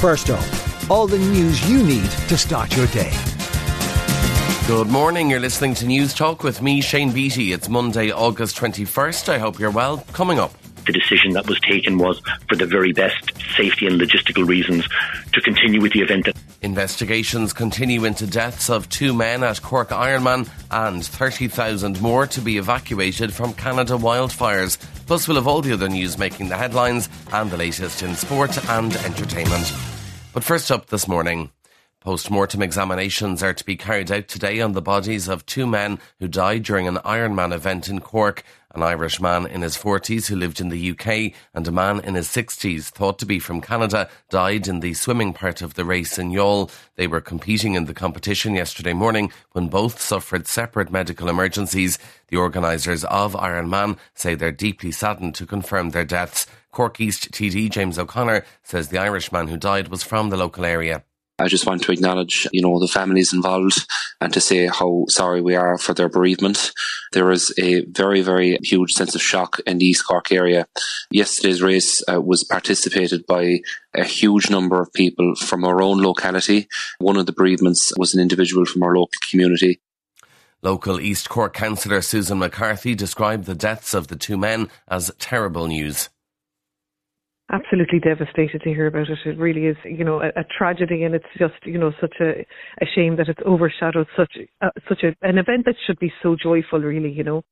First up, all the news you need to start your day. Good morning. You're listening to Newstalk with me, Shane Beatty. It's Monday, August 21st. I hope you're well. Coming up. The decision that was taken was for the very best safety and logistical reasons to continue with the event. Investigations continue into deaths of two men at Cork Ironman and 30,000 more to be evacuated from Canada wildfires. Plus, we'll have all the other news making the headlines and the latest in sport and entertainment. But first up this morning. Post mortem examinations are to be carried out today on the bodies of two men who died during an Ironman event in Cork. An Irish man in his 40s who lived in the UK and a man in his 60s, thought to be from Canada, died in the swimming part of the race in Youghal. They were competing in the competition yesterday morning when both suffered separate medical emergencies. The organisers of Ironman say they're deeply saddened to confirm their deaths. Cork East TD James O'Connor says the Irishman who died was from the local area. I just want to acknowledge, you know, the families involved and to say how sorry we are for their bereavement. There is a very, very huge sense of shock in the East Cork area. Yesterday's race uh, was participated by a huge number of people from our own locality. One of the bereavements was an individual from our local community. Local East Cork councillor Susan McCarthy described the deaths of the two men as terrible news absolutely devastated to hear about it. It really is, you know, a, a tragedy, and it's just, you know, such a, a shame that it's overshadowed such uh, such a, an event that should be so joyful, really, you know.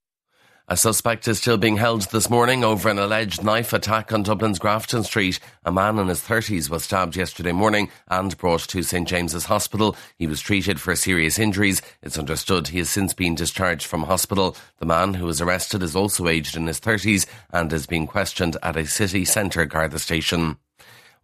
A suspect is still being held this morning over an alleged knife attack on Dublin's Grafton Street. A man in his 30s was stabbed yesterday morning and brought to St James's Hospital. He was treated for serious injuries. It's understood he has since been discharged from hospital. The man who was arrested is also aged in his 30s and is being questioned at a city centre Garda station.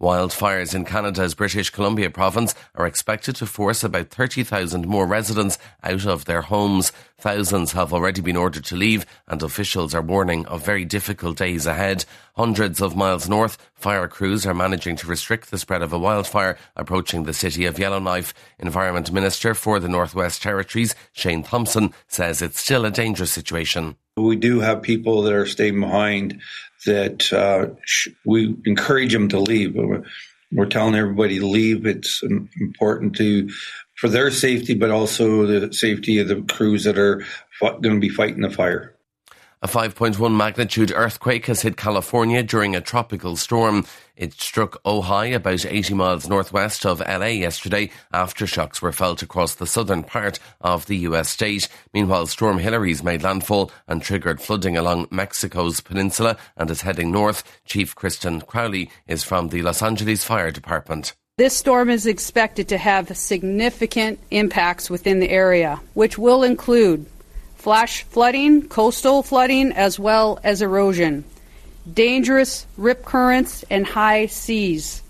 Wildfires in Canada's British Columbia province are expected to force about 30,000 more residents out of their homes. Thousands have already been ordered to leave, and officials are warning of very difficult days ahead. Hundreds of miles north, fire crews are managing to restrict the spread of a wildfire approaching the city of Yellowknife. Environment Minister for the Northwest Territories, Shane Thompson, says it's still a dangerous situation. We do have people that are staying behind that uh, sh- we encourage them to leave. We're, telling everybody to leave. It's important to for their safety, but also the safety of the crews that are going to be fighting the fire. A 5.1 magnitude earthquake has hit California during a tropical storm. It struck Ojai about 80 miles northwest of LA yesterday. Aftershocks were felt across the southern part of the US state. Meanwhile, Storm Hilary's made landfall and triggered flooding along Mexico's peninsula and is heading north. Chief Kristen Crowley is from the Los Angeles Fire Department. This storm is expected to have significant impacts within the area, which will include flash flooding, coastal flooding, as well as erosion, dangerous rip currents, and high seas.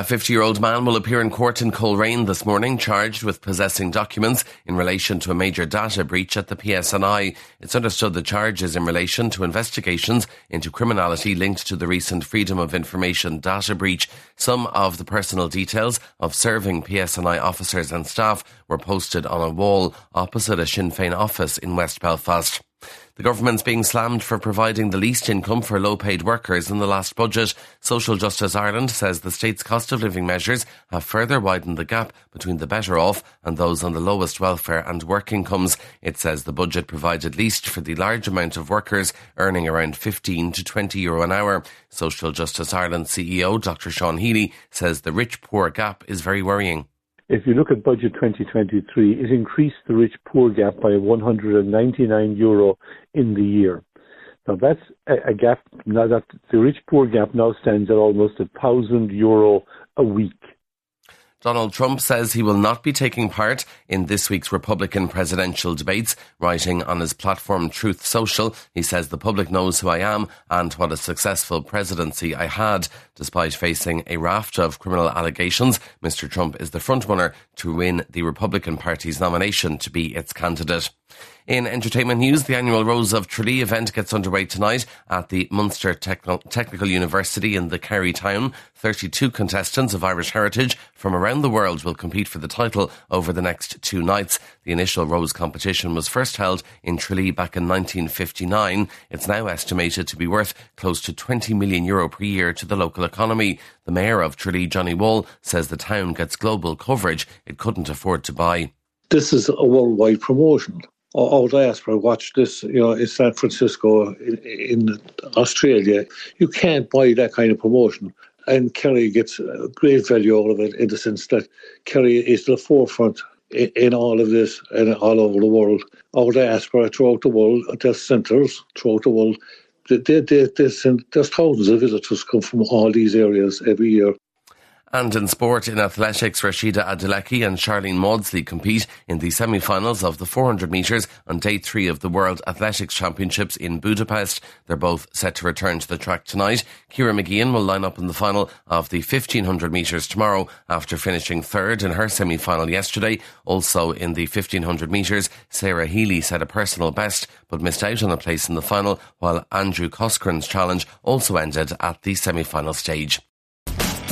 A 50 year old man will appear in court in Coleraine this morning, charged with possessing documents in relation to a major data breach at the PSNI. It's understood the charge is in relation to investigations into criminality linked to the recent Freedom of Information data breach. Some of the personal details of serving PSNI officers and staff were posted on a wall opposite a Sinn Féin office in West Belfast. The government's being slammed for providing the least income for low paid workers in the last budget. Social Justice Ireland says the state's cost of living measures have further widened the gap between the better off and those on the lowest welfare and work incomes. It says the budget provided least for the large amount of workers earning around 15 to 20 euro an hour. Social Justice Ireland CEO Dr. Sean Healy says the rich poor gap is very worrying. If you look at budget 2023, it increased the rich poor gap by 199 euro in the year. Now that's a, a gap. Now that the rich poor gap now stands at almost a thousand euro a week. Donald Trump says he will not be taking part in this week's Republican presidential debates. Writing on his platform Truth Social, he says the public knows who I am and what a successful presidency I had. Despite facing a raft of criminal allegations, Mr. Trump is the frontrunner to win the Republican Party's nomination to be its candidate. In entertainment news, the annual Rose of Tralee event gets underway tonight at the Munster Technical University in the Kerry town. 32 contestants of Irish heritage from around the world will compete for the title over the next two nights. The initial Rose competition was first held in Tralee back in 1959. It's now estimated to be worth close to 20 million euro per year to the local economy. The mayor of Tralee, Johnny Wall, says the town gets global coverage it couldn't afford to buy. This is a worldwide promotion all diaspora watch this, you know, in San Francisco, in, in, Australia. You can't buy that kind of promotion. And Kerry gets great value out of it in the sense that Kerry is the forefront in, all of this and all over the world. Our diaspora throughout the world, there's centres throughout the world. They, they, they, there's thousands of visitors come from all these areas every year. And in sport, in athletics, Rhasidat Adeleke and Sharlene Mawdsley compete in the semi-finals of the 400 metres on day three of the World Athletics Championships in Budapest. They're both set to return to the track tonight. Ciara Mageean will line up in the final of the 1500 metres tomorrow after finishing third in her semi-final yesterday. Also in the 1500 metres, Sarah Healy set a personal best but missed out on a place in the final while Andrew Coscoran's challenge also ended at the semi-final stage.